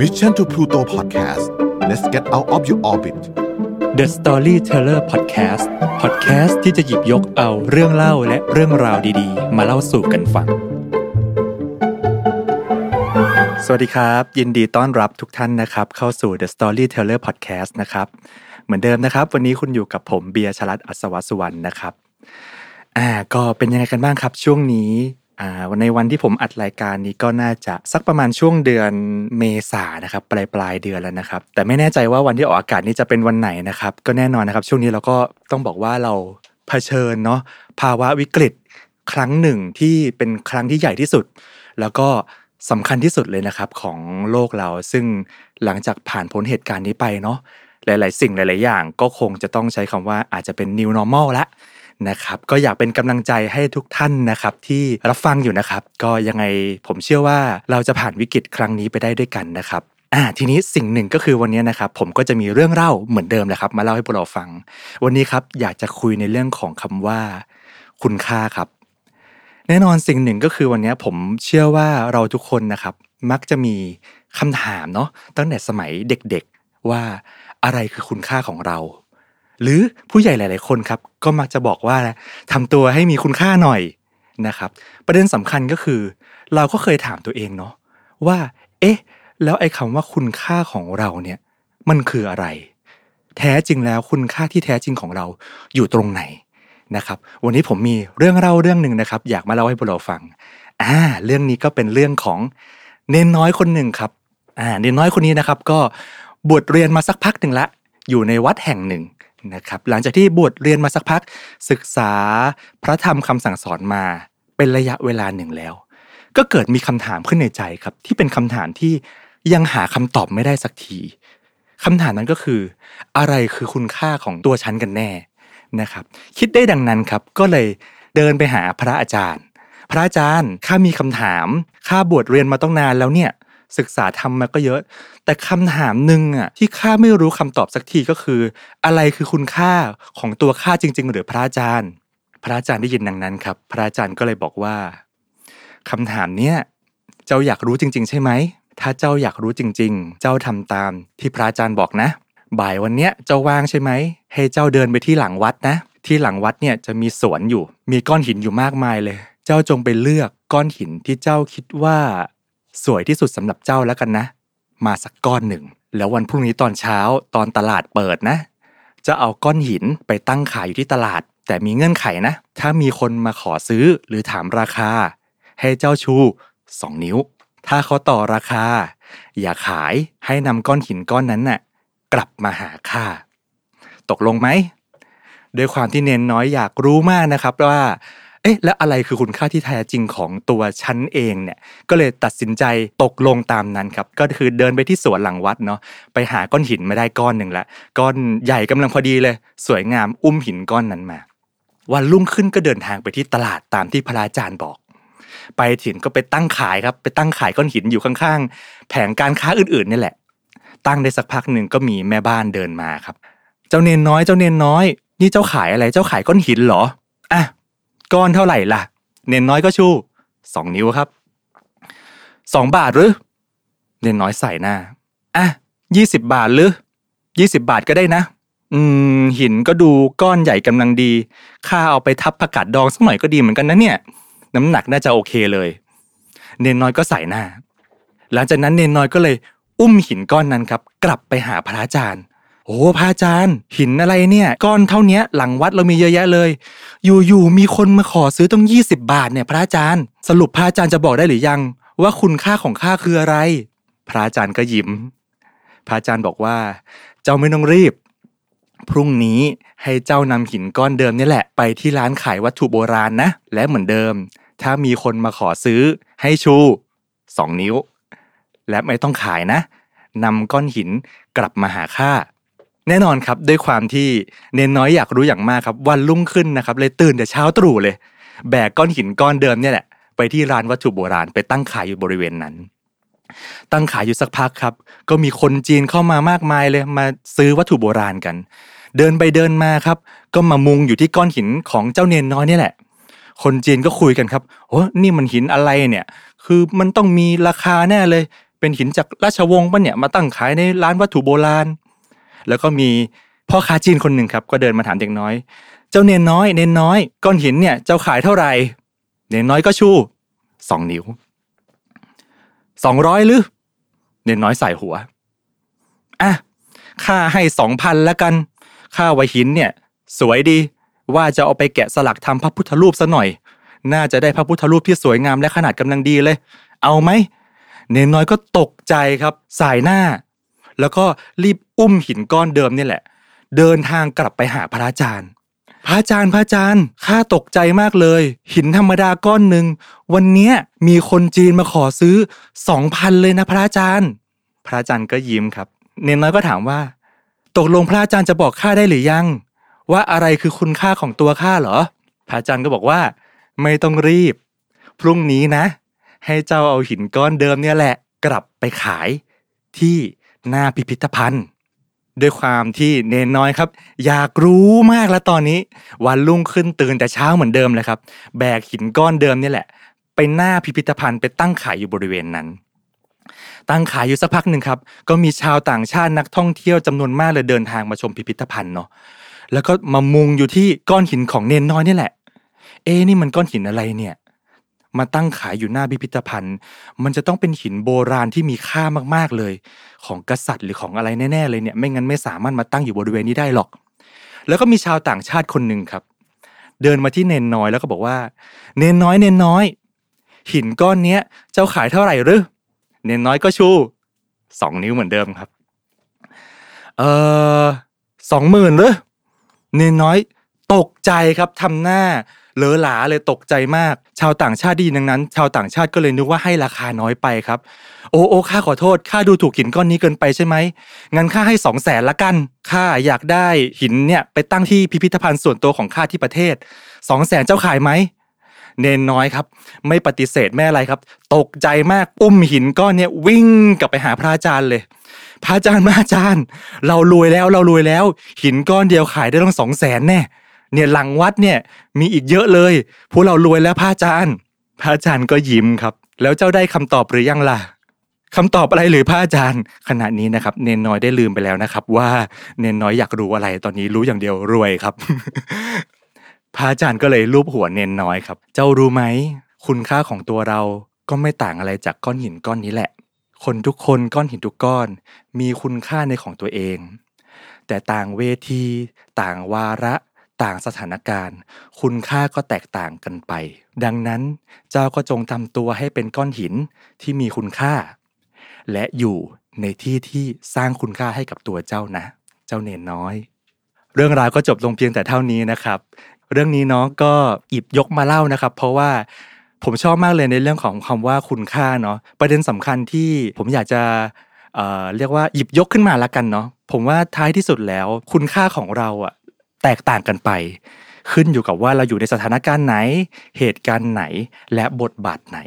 Mission to Pluto Podcast let's get out of your orbit The Storyteller Podcast Podcast ที่จะหยิบยกเอาเรื่องเล่าและเรื่องราวดีๆ มาเล่าสู่กันฟัง สวัสดีครับ ยินดีต้อนรับทุกท่านนะครับ เข้าสู่ The Storyteller Podcast นะครับ เหมือนเดิมนะครับ วันนี้คุณอยู่กับผมเบียร์ชลัดอัศวสุวรรณนะครับ อ่า ก็เป็นยังไงกันบ้างครับ ช่วงนี้อ่า ในวันที่ผมอัดรายการนี้ก็น่าจะสักประมาณช่วงเดือนเมษานะครับปลายปลายเดือนแล้วนะครับ แต่ไม่แน่ใจว่าวันที่ออกอากาศนี้จะเป็นวันไหนนะครับ ก็แน่นอนนะครับ ช่วงนี้เราก็ต้องบอกว่าเราเผชิญเนาะภาวะวิกฤตครั้งหนึ่งที่เป็นครั้งที่ใหญ่ที่สุด แล้วก็สำคัญที่สุดเลยนะครับของโลกเราซึ่งหลังจากผ่านพ้นเหตุการณ์นี้ไปเนาะหลาย ๆ สิ่งหลาย ๆ อย่างก็คงจะต้องใช้คำว่าอาจจะเป็น new normal ละ นะครับก็อยากเป็นกำลังใจให้ทุกท่านนะครับที่รับฟังอยู่นะครับ ก็ยังไงผมเชื่อว่าเราจะผ่านวิกฤตครั้งนี้ไปได้ด้วยกันนะครับอ่าทีนี้สิ่งหนึ่งก็คือวันนี้นะครับผมก็จะมีเรื่องเล่าเหมือนเดิมแหละครับ มาเล่าให้พวกเราฟัง วันนี้ครับอยากจะคุยในเรื่องของคำว่า คุณค่าครับ แน่นอนสิ่งหนึ่งก็คือวันนี้ผมเชื่อว่าเราทุกคนนะครับ มักจะมีคำถามเนาะตั้งแต่สมัยเด็กๆว่าอะไรคือคุณค่าของเรา หรือผู้ใหญ่หลาย ๆ คนครับก็มักจะบอกว่าทำตัวให้มีคุณค่าหน่อยนะครับ ประเด็นสำคัญก็คือ เราก็เคยถามตัวเองเนาะว่า เอ๊ะ แล้วไอ้คำว่าคุณค่าของเราเนี่ย มันคืออะไร แท้จริงแล้วคุณค่าที่แท้จริงของเราอยู่ตรงไหนนะครับ วันนี้ผมมีเรื่องเล่าเรื่องหนึ่งนะครับ อยากมาเล่าให้พวกเราฟังอ่าเรื่องนี้ก็เป็นเรื่องของเนนน้อยคนหนึ่งครับอ่าเนนน้อยคนนี้นะครับ ก็บวชเรียนมาสักพักหนึ่งละอยู่ในวัดแห่งหนึ่ง นะครับหลังจากที่บวชเรียนมาสักพักศึกษาพระธรรมคำสั่งสอนมา เป็นระยะเวลาหนึ่งแล้ว ก็เกิดมีคำถามขึ้นในใจครับ ที่เป็นคำถามที่ยังหาคำตอบไม่ได้สักทีคำถามนั้นก็คือ อะไรคือคุณค่าของตัวฉันกันแน่นะครับ คิดได้ดังนั้นครับ ก็เลยเดินไปหาพระอาจารย์ พระอาจารย์ข้ามีคำถามข้าบวชเรียนมาต้องนานแล้วเนี่ย ศึกษาทำมาก็เยอะ แต่คำถามหนึ่งอะที่ข้าไม่รู้คำตอบสักทีก็คือ อะไรคือคุณค่าของตัวข้าจริง ๆ หรือพระอาจารย์ พระอาจารย์ได้ยินดังนั้นครับ พระอาจารย์ก็เลยบอกว่าคำถามเนี้ยเจ้าอยากรู้จริง ๆ ใช่ไหมถ้าเจ้าอยากรู้จริง ๆ เจ้าทำตามที่พระอาจารย์บอกนะ บ่ายวันเนี้ยเจ้าว่างใช่ไหมให้เจ้าเดินไปที่หลังวัดนะ ที่หลังวัดเนี่ยจะมีสวนอยู่ มีก้อนหินอยู่มากมายเลย เจ้าจงไปเลือกก้อนหินที่เจ้าคิดว่า สวยที่สุดสำหรับเจ้าแล้วกันนะ มาสักก้อนหนึ่ง แล้ววันพรุ่งนี้ตอนเช้าตอนตลาดเปิดนะ จะเอาก้อนหินไปตั้งขายอยู่ที่ตลาด แต่มีเงื่อนไขนะ ถ้ามีคนมาขอซื้อหรือถามราคา ให้เจ้าชูสองนิ้ว ถ้าเขาต่อราคา อย่าขายให้นำก้อนหินก้อนนั้นน่ะ กลับมาหาข้าตกลงไหมด้วยความที่เนนน้อยอยากรู้มากนะครับว่า เอ๊ะแล้วอะไรคือคุณค่าที่แท้จริงของตัวฉันเองเนี่ยก็เลยตัดสินใจตกลงตามนั้นครับก็คือเดินไปที่สวนหลังวัดเนาะไปหาก้อนหินมาได้ก้อนหนึ่งละก้อนใหญ่กำลังพอดีเลย สวยงามอุ้มหินก้อนนั้นมา วันรุ่งขึ้นก็เดินทางไปที่ตลาดตามที่พระอาจารย์บอก ไปถึงก็ไปตั้งขายครับไปตั้งขายก้อนหินอยู่ข้างๆ แผงการค้าอื่นๆนี่แหละ ตั้งได้สักพักหนึ่งก็มีแม่บ้านเดินมาครับ เจ้าเนนน้อยเจ้าเนนน้อย นี่เจ้าขายอะไรเจ้าขายก้อนหินเหรออะ ก้อนเท่าไหร่ล่ะ เนนน้อยก็ชูสองนิ้วครับสองบาทหรือ เนนน้อยใส่หน้าอะยี่สิบบาทหรือยี่สิบบาทก็ได้นะ อืม หินก็ดูก้อนใหญ่กำลังดีค่าเอาไปทับผักกาดดองสักหน่อยก็ดีเหมือนกันนะเนี่ย น้ำหนักน่าจะโอเคเลย เนนน้อยก็ใส่หน้า หลังจากนั้นเนนน้อยก็เลย อุ้มหินก้อนนั้นครับ กลับไปหาพระอาจารย์ โอ้พระอาจารย์ หินอะไรเนี่ย ก้อนเท่านี้หลังวัดเรามีเยอะแยะเลย อยู่ๆมีคนมาขอซื้อต้องยี่สิบาทเนี่ย พระอาจารย์ สรุปพระอาจารย์จะบอกได้หรือยัง ว่าคุณค่าของข้าคืออะไร พระอาจารย์ก็ยิ้ม พระอาจารย์บอกว่า เจ้าไม่ต้องรีบ พรุ่งนี้ให้เจ้านำหินก้อนเดิมนี่แหละ ไปที่ร้านขายวัตถุโบราณนะ และเหมือนเดิม ถ้ามีคนมาขอซื้อ ให้ชูสองนิ้ว และไม่ต้องขายนะนำก้อนหินกลับมาหาข้า แน่นอนครับด้วยความที่เนนน้อยอยากรู้อย่างมากครับวันรุ่งขึ้นนะครับเลยตื่นแต่เช้าตรู่เลย แบกก้อนหินก้อนเดิมเนี่ยแหละไปที่ร้านวัตถุโบราณไปตั้งขายอยู่บริเวณนั้น ตั้งขายอยู่สักพักครับ ก็มีคนจีนเข้ามามากมายเลยมาซื้อวัตถุโบราณกัน เดินไปเดินมาครับ ก็มามุงอยู่ที่ก้อนหินของเจ้าเนนน้อยนี่แหละ คนจีนก็คุยกันครับโอ้นี่มันหินอะไรเนี่ย คือมันต้องมีราคาแน่เลย เป็นหินจากราชวงศ์ปะเนี่ยมาตั้งขายในร้านวัตถุโบราณ แล้วก็มีพ่อค้าจีนคนหนึ่งครับก็เดินมาถามเด็กน้อย เจ้าเนนน้อยเนนน้อยก้อนหินเนี่ยเจ้าขายเท่าไหร่เนนน้อยก็ชูสองนิ้วสองร้อยหรือเนนน้อยใส่หัวอะค่าให้สองพันแล้วกันค่าไวหินเนี่ย สวยดีว่าจะเอาไปแกะสลักทำพระพุทธรูปซะหน่อย น่าจะได้พระพุทธรูปที่สวยงามและขนาดกำลังดีเลย เอาไหมเนนน้อยก็ตกใจครับ สายหน้า แล้วก็รีบอุ้มหินก้อนเดิมนี่แหละ เดินทางกลับไปหาพระอาจารย์ พระอาจารย์พระอาจารย์ข้าตกใจมากเลย หินธรรมดาก้อนหนึ่งวันเนี้ยมีคนจีนมาขอซื้อสองพันเลยนะพระอาจารย์ พระอาจารย์ก็ยิ้มครับ เนนน้อยก็ถามว่า ตกลงพระอาจารย์จะบอกข้าได้หรือยัง ว่าอะไรคือคุณค่าของตัวข้าเหรอ พระอาจารย์ก็บอกว่า ไม่ต้องรีบ พรุ่งนี้นะ ให้เจ้าเอาหินก้อนเดิมเนี่ยแหละ กลับไปขายที่ หน้าพิพิธภัณฑ์ด้วยความที่เนนน้อยครับ อยากรู้มากแล้วตอนนี้ วันรุ่งขึ้นตื่นแต่เช้าเหมือนเดิมเลยครับ แบกหินก้อนเดิมนี่แหละ ไปหน้าพิพิธภัณฑ์ไปตั้งขายอยู่บริเวณนั้น ตั้งขายอยู่สักพักหนึ่งครับ ก็มีชาวต่างชาตินักท่องเที่ยวจำนวนมากเลยเดินทางมาชมพิพิธภัณฑ์เนาะแล้วก็มามุงอยู่ที่ก้อนหินของเนนน้อยนี่แหละ เอ๊นี่มันก้อนหินอะไรเนี่ย มาตั้งขายอยู่หน้าพิพิธภัณฑ์ มันจะต้องเป็นหินโบราณที่มีค่ามากๆเลย ของกษัตริย์หรือของอะไรแน่ๆเลยเนี่ยไม่งั้นไม่สามารถมาตั้งอยู่บริเวณนี้ได้หรอก แล้วก็มีชาวต่างชาติคนหนึ่งครับ เดินมาที่เนนน้อยแล้วก็บอกว่า เนนน้อยเนนน้อย หินก้อนเนี้ย เจ้าขายเท่าไหร่หรือเนนน้อยก็ชูสองนิ้วเหมือนเดิมครับ เออสองหมื่นหรือเนนน้อยตกใจครับทำหน้า เลอหลาเลยตกใจมาก ชาวต่างชาติดีดังนั้น ชาวต่างชาติก็เลยนึกว่าให้ราคาน้อยไปครับ โอ้โอ้ข้าขอโทษข้าดูถูกหินก้อนนี้เกินไปใช่ไหมงั้นข้าให้สองแสนละกันข้าอยากได้หินเนี่ยไปตั้งที่พิพิธภัณฑ์ส่วนตัวของข้าที่ประเทศสองแสนเจ้าขายไหมเนนน้อยครับ ไม่ปฏิเสธแม่อะไรครับ ตกใจมากอุ้มหินก้อนเนี่ยวิ่งกลับไปหาพระอาจารย์เลย พระอาจารย์มาอาจารย์ เรารวยแล้วเรารวยแล้ว หินก้อนเดียวขายได้ต้องสองแสนแน่ เนี่ยหลังวัดเนี่ยมีอีกเยอะเลยพวกเรารวยแล้วพระอาจารย์ พระอาจารย์ก็ยิ้มครับ แล้วเจ้าได้คำตอบหรือยังล่ะคำตอบอะไรหรือพระอาจารย์ ขณะนี้นะครับ เนนน้อยได้ลืมไปแล้วนะครับ ว่าเนนน้อยอยากรู้อะไรตอนนี้รู้อย่างเดียวรวยครับ พระอาจารย์ก็เลยรูปหัวเนนน้อยครับ เจ้ารู้ไหมคุณค่าของตัวเราก็ไม่ต่างอะไรจากก้อนหินก้อนนี้แหละ คนทุกคนก้อนหินทุกก้อน มีคุณค่าในของตัวเอง แต่ต่างเวที ต่างวาระ ต่างสถานการณ์ คุณค่าก็แตกต่างกันไป ดังนั้นเจ้าก็จงทำตัวให้เป็นก้อนหินที่มีคุณค่า และอยู่ในที่ที่สร้างคุณค่าให้กับตัวเจ้านะ เจ้าเนนน้อย เรื่องราวก็จบลงเพียงแต่เท่านี้นะครับ เรื่องนี้เนาะก็หยิบยกมาเล่านะครับ เพราะว่าผมชอบมากเลยในเรื่องของคำว่าคุณค่าเนาะประเด็นสำคัญที่ผมอยากจะเอ่อเรียกว่าหยิบยกขึ้นมาละกันเนาะผมว่าท้ายที่สุดแล้ว คุณค่าของเราอะ แตกต่างกันไป ขึ้นอยู่กับว่าเราอยู่ในสถานการณ์ไหน เหตุการณ์ไหนและบทบาทไหน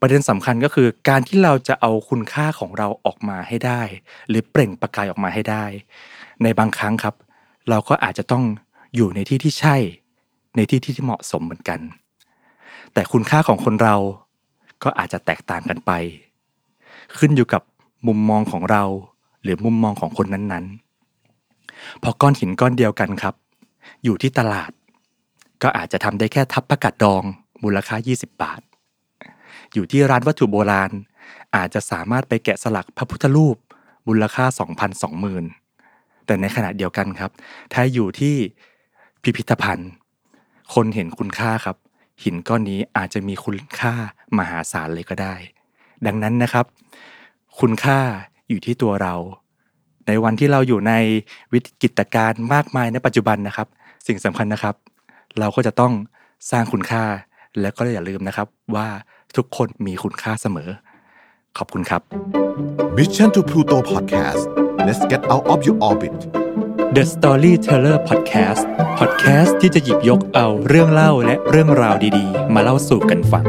ประเด็นสำคัญก็คือการที่เราจะเอาคุณค่าของเราออกมาให้ได้ หรือเปล่งประกายออกมาให้ได้ ในบางครั้งครับ เราก็อาจจะต้องอยู่ในที่ที่ใช่ ในที่ที่เหมาะสมเหมือนกัน แต่คุณค่าของคนเราก็อาจจะแตกต่างกันไป ขึ้นอยู่กับมุมมองของเรา หรือมุมมองของคนนั้นๆ พอก้อนหินก้อนเดียวกันครับ อยู่ที่ตลาด ก็อาจจะทำได้แค่ทับประกาศดอง มูลค่า 20 บาท อยู่ที่ร้านวัตถุโบราณ อาจจะสามารถไปแกะสลักพระพุทธรูป มูลค่า 2,000 20,000 แต่ในขณะเดียวกันครับ ถ้าอยู่ที่พิพิธภัณฑ์ คนเห็นคุณค่าครับ หินก้อนนี้อาจจะมีคุณค่ามหาศาลเลยก็ได้ ดังนั้นนะครับ คุณค่าอยู่ที่ตัวเรา ในวันที่เราอยู่ในวิกฤตการณ์มากมายในปัจจุบันนะครับ สิ่งสำคัญนะครับ เราก็จะต้องสร้างคุณค่าและก็อย่าลืมนะครับว่าทุกคนมีคุณค่าเสมอ ขอบคุณครับ Mission to Pluto Podcast let's get out of your orbit The Storyteller Podcast Podcast ที่จะหยิบยกเอาเรื่องเล่าและเรื่องราวดีๆ มาเล่าสู่กันฟัง